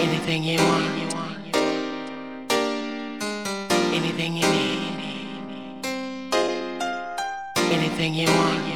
Anything you want. Anything you need. Anything you want.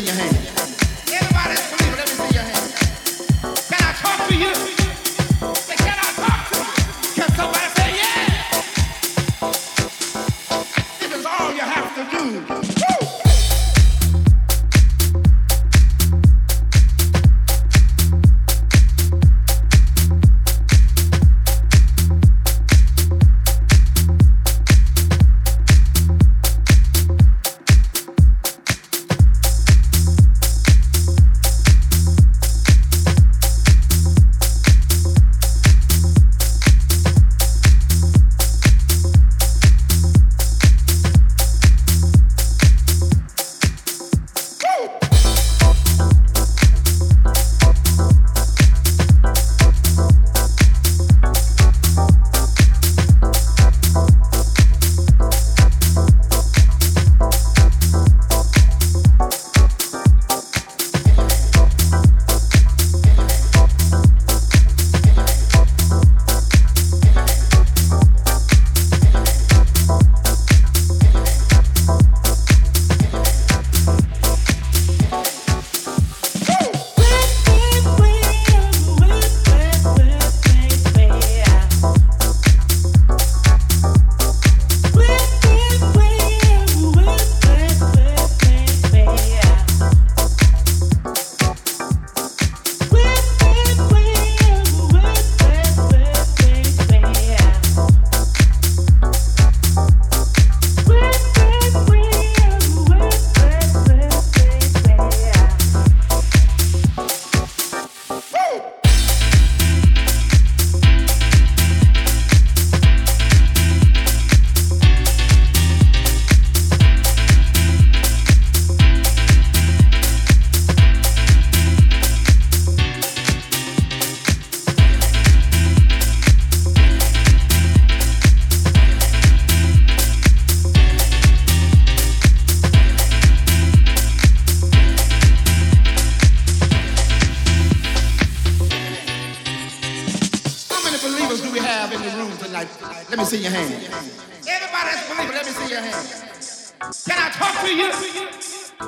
in your hand. See your hand. Everybody that's let me see your hand. Can I talk to you?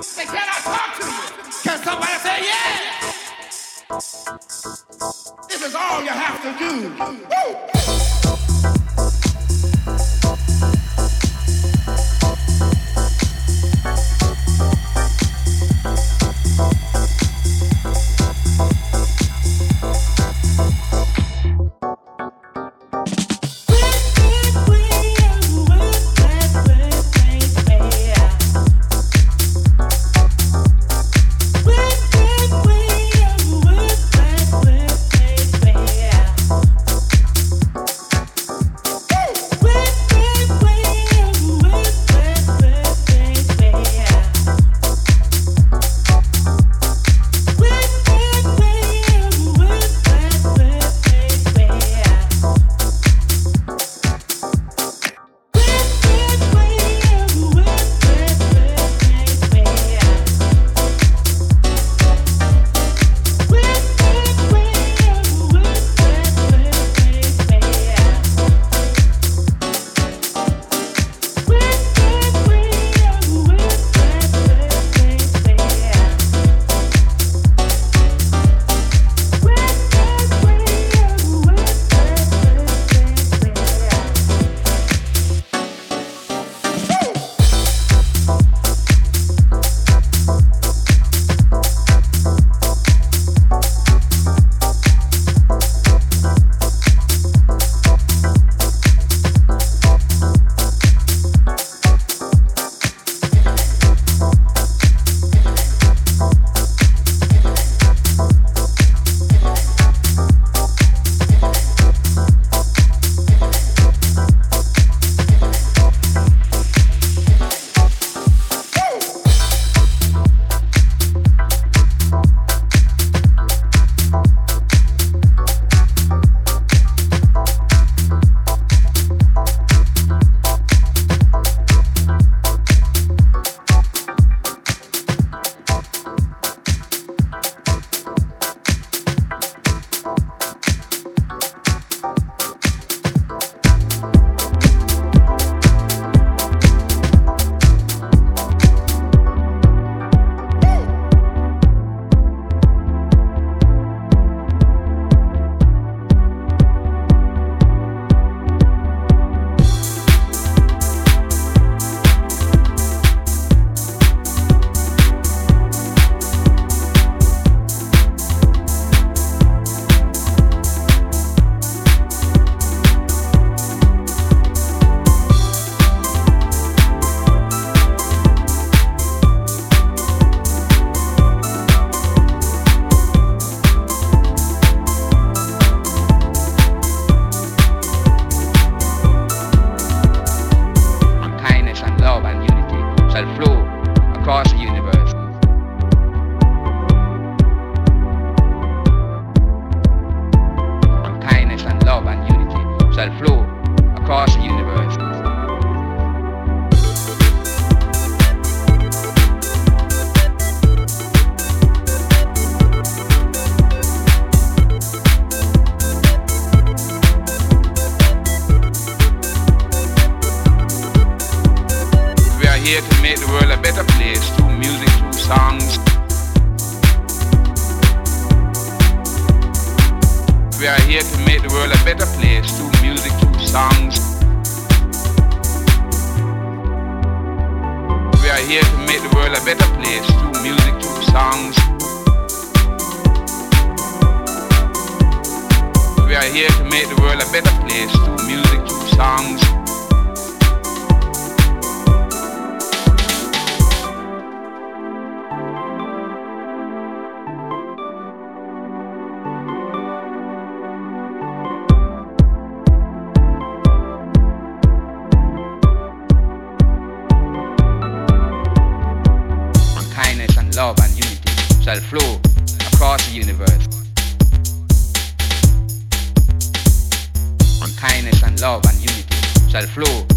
Say, can I talk to you? Can somebody say yeah? This is all you have to do. Woo! shall flow across the universe. On kindness and love and unity shall flow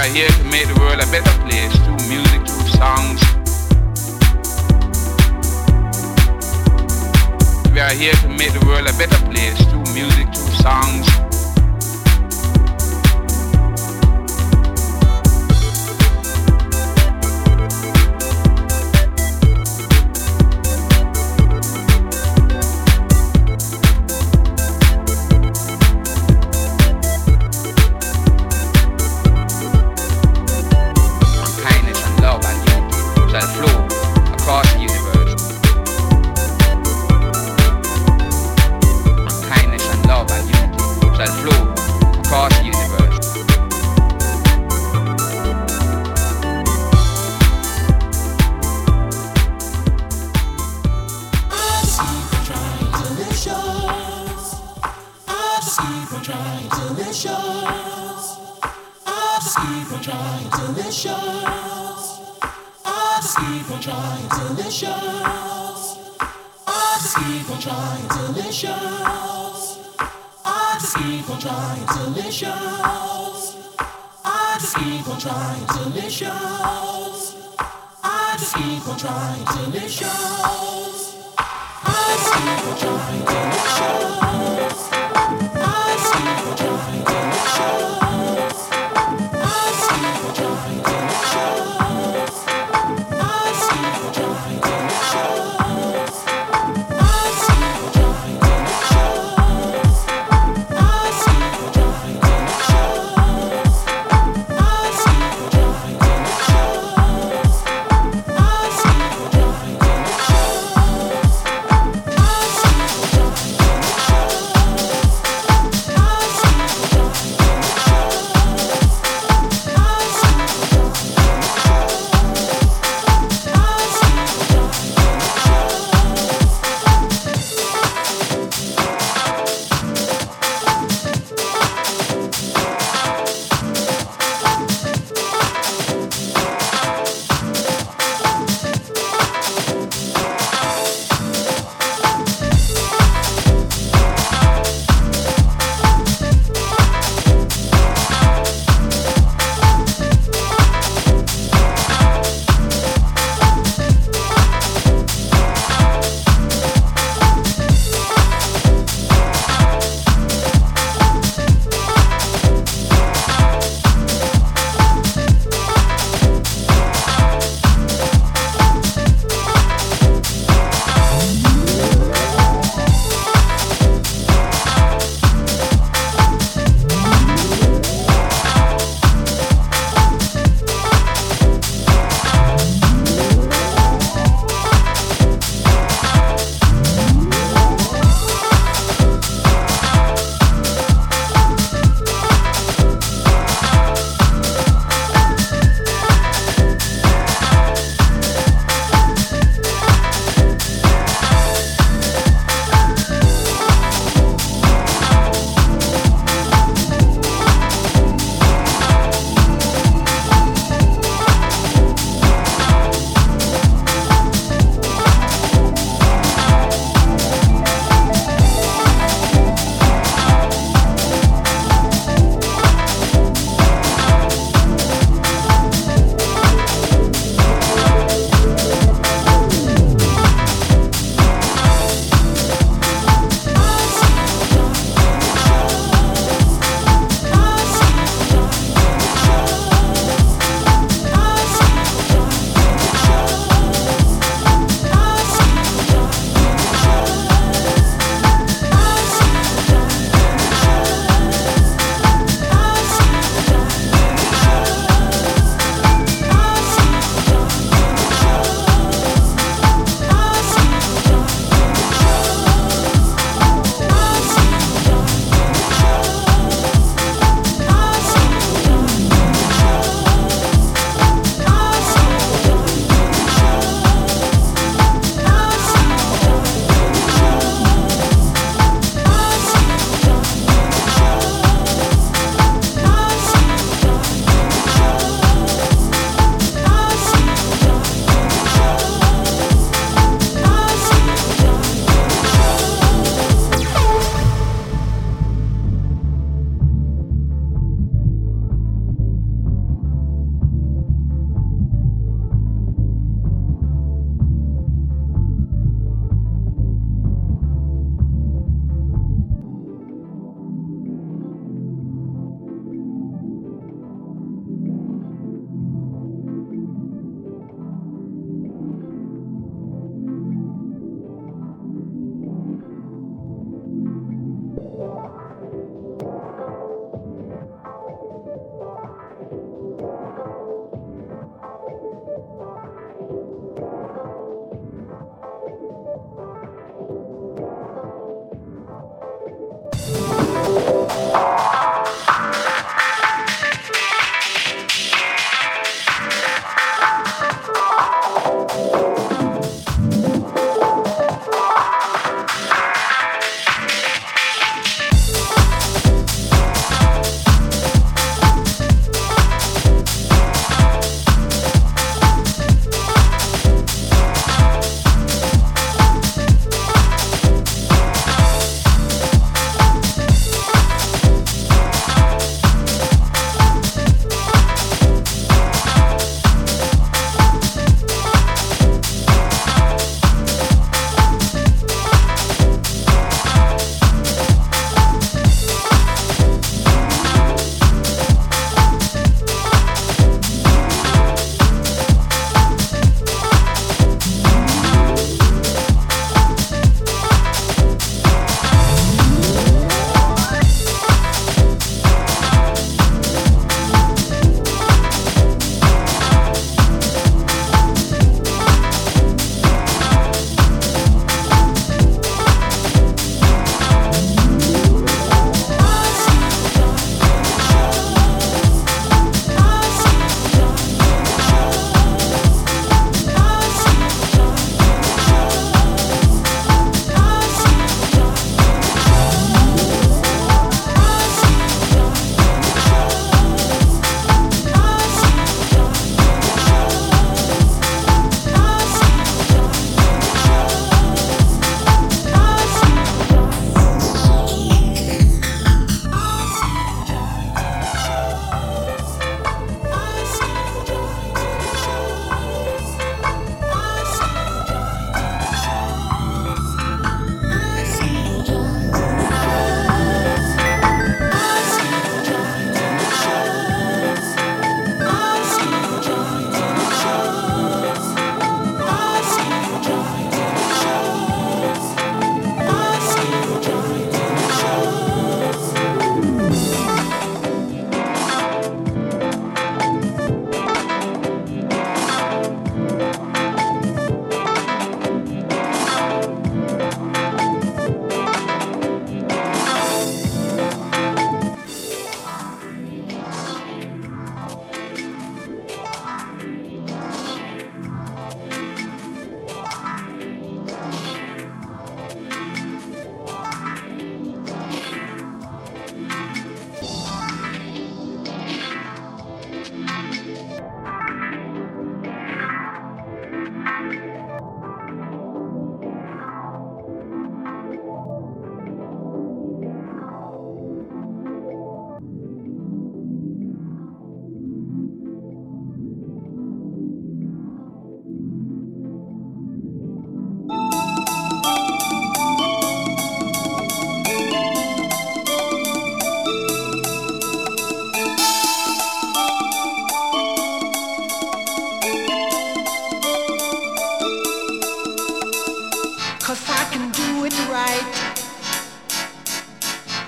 are here to make the world a better place through music, through songs. We are here to make the world a better place through music, through songs.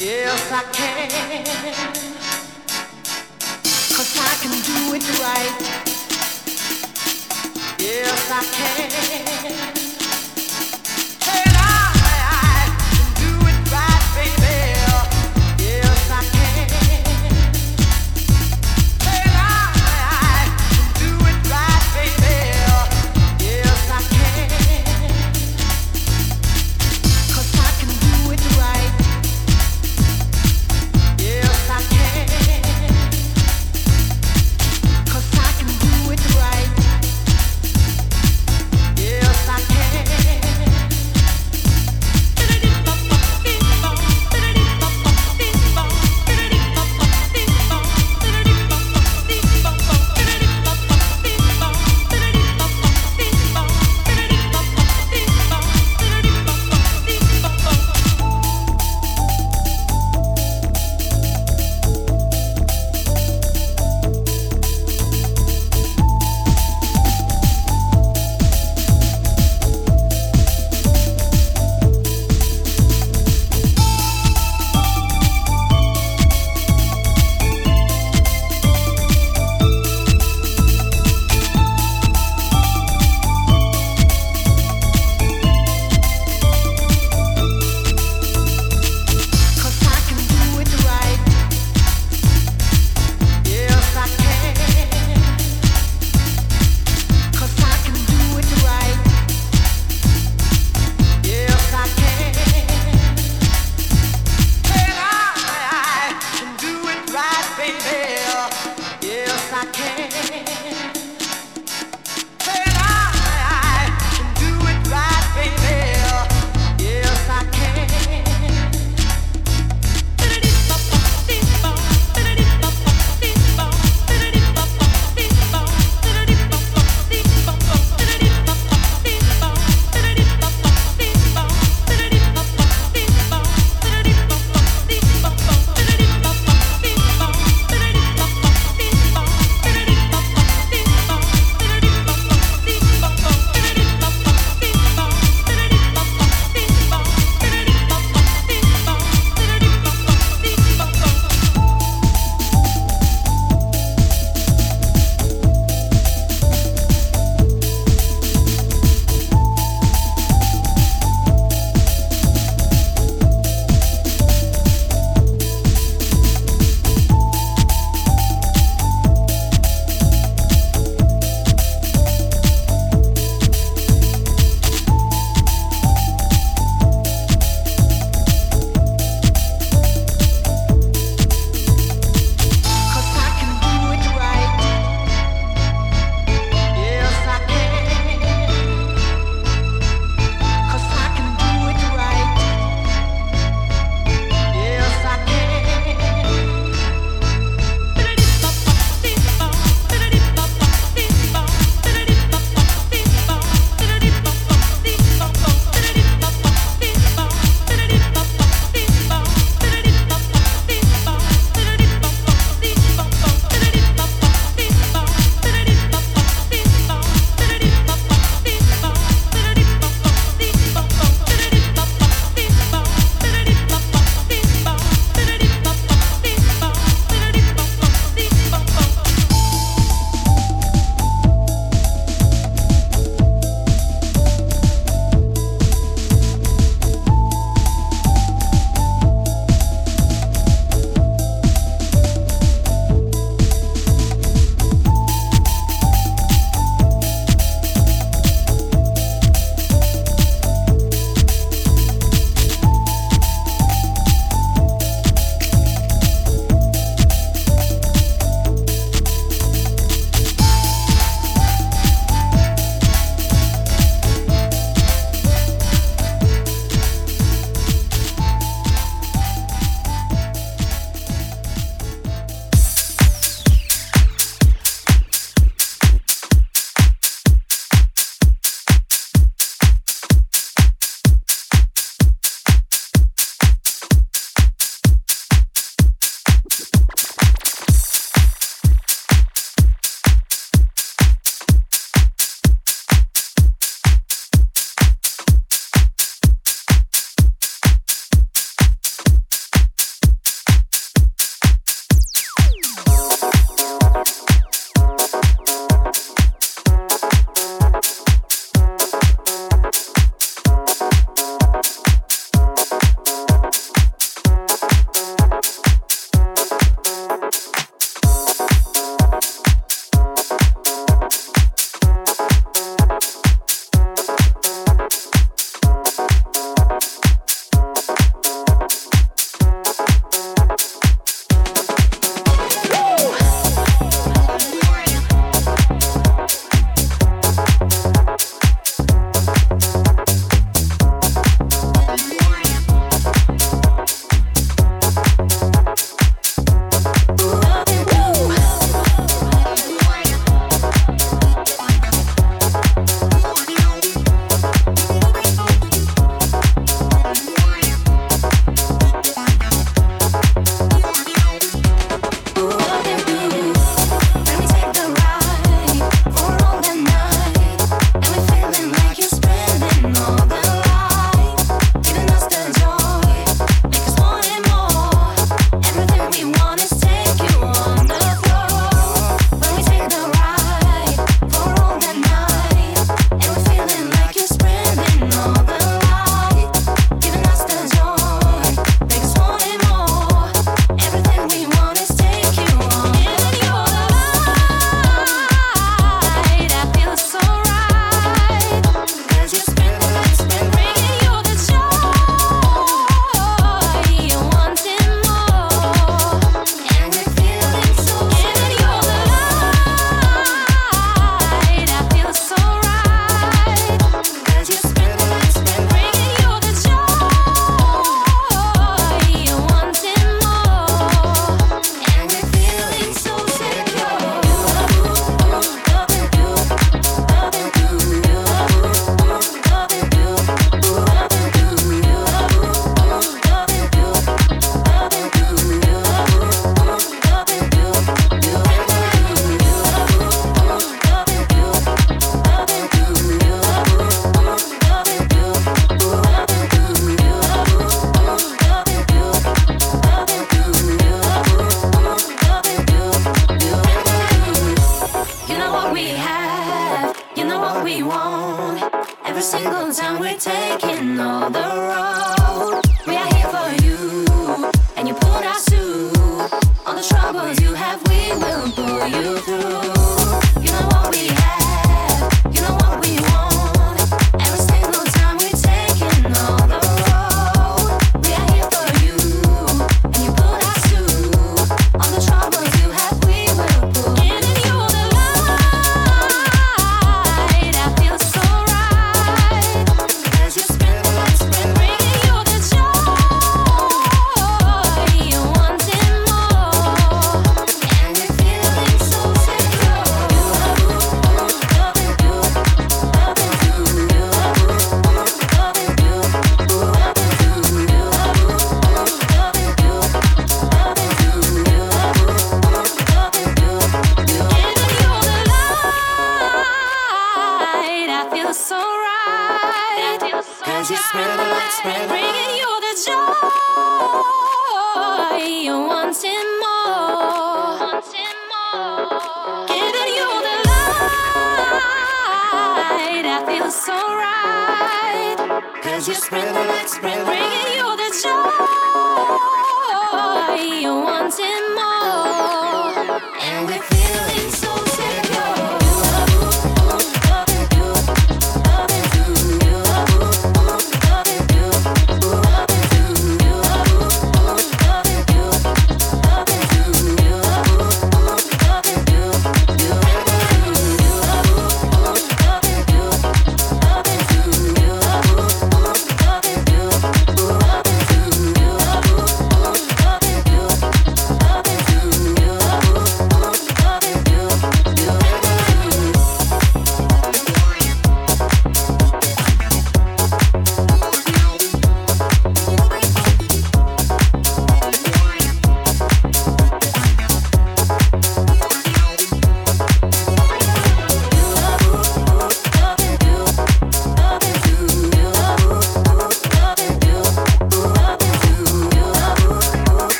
Yes, I can. Cause I can do it right. Yes, I can.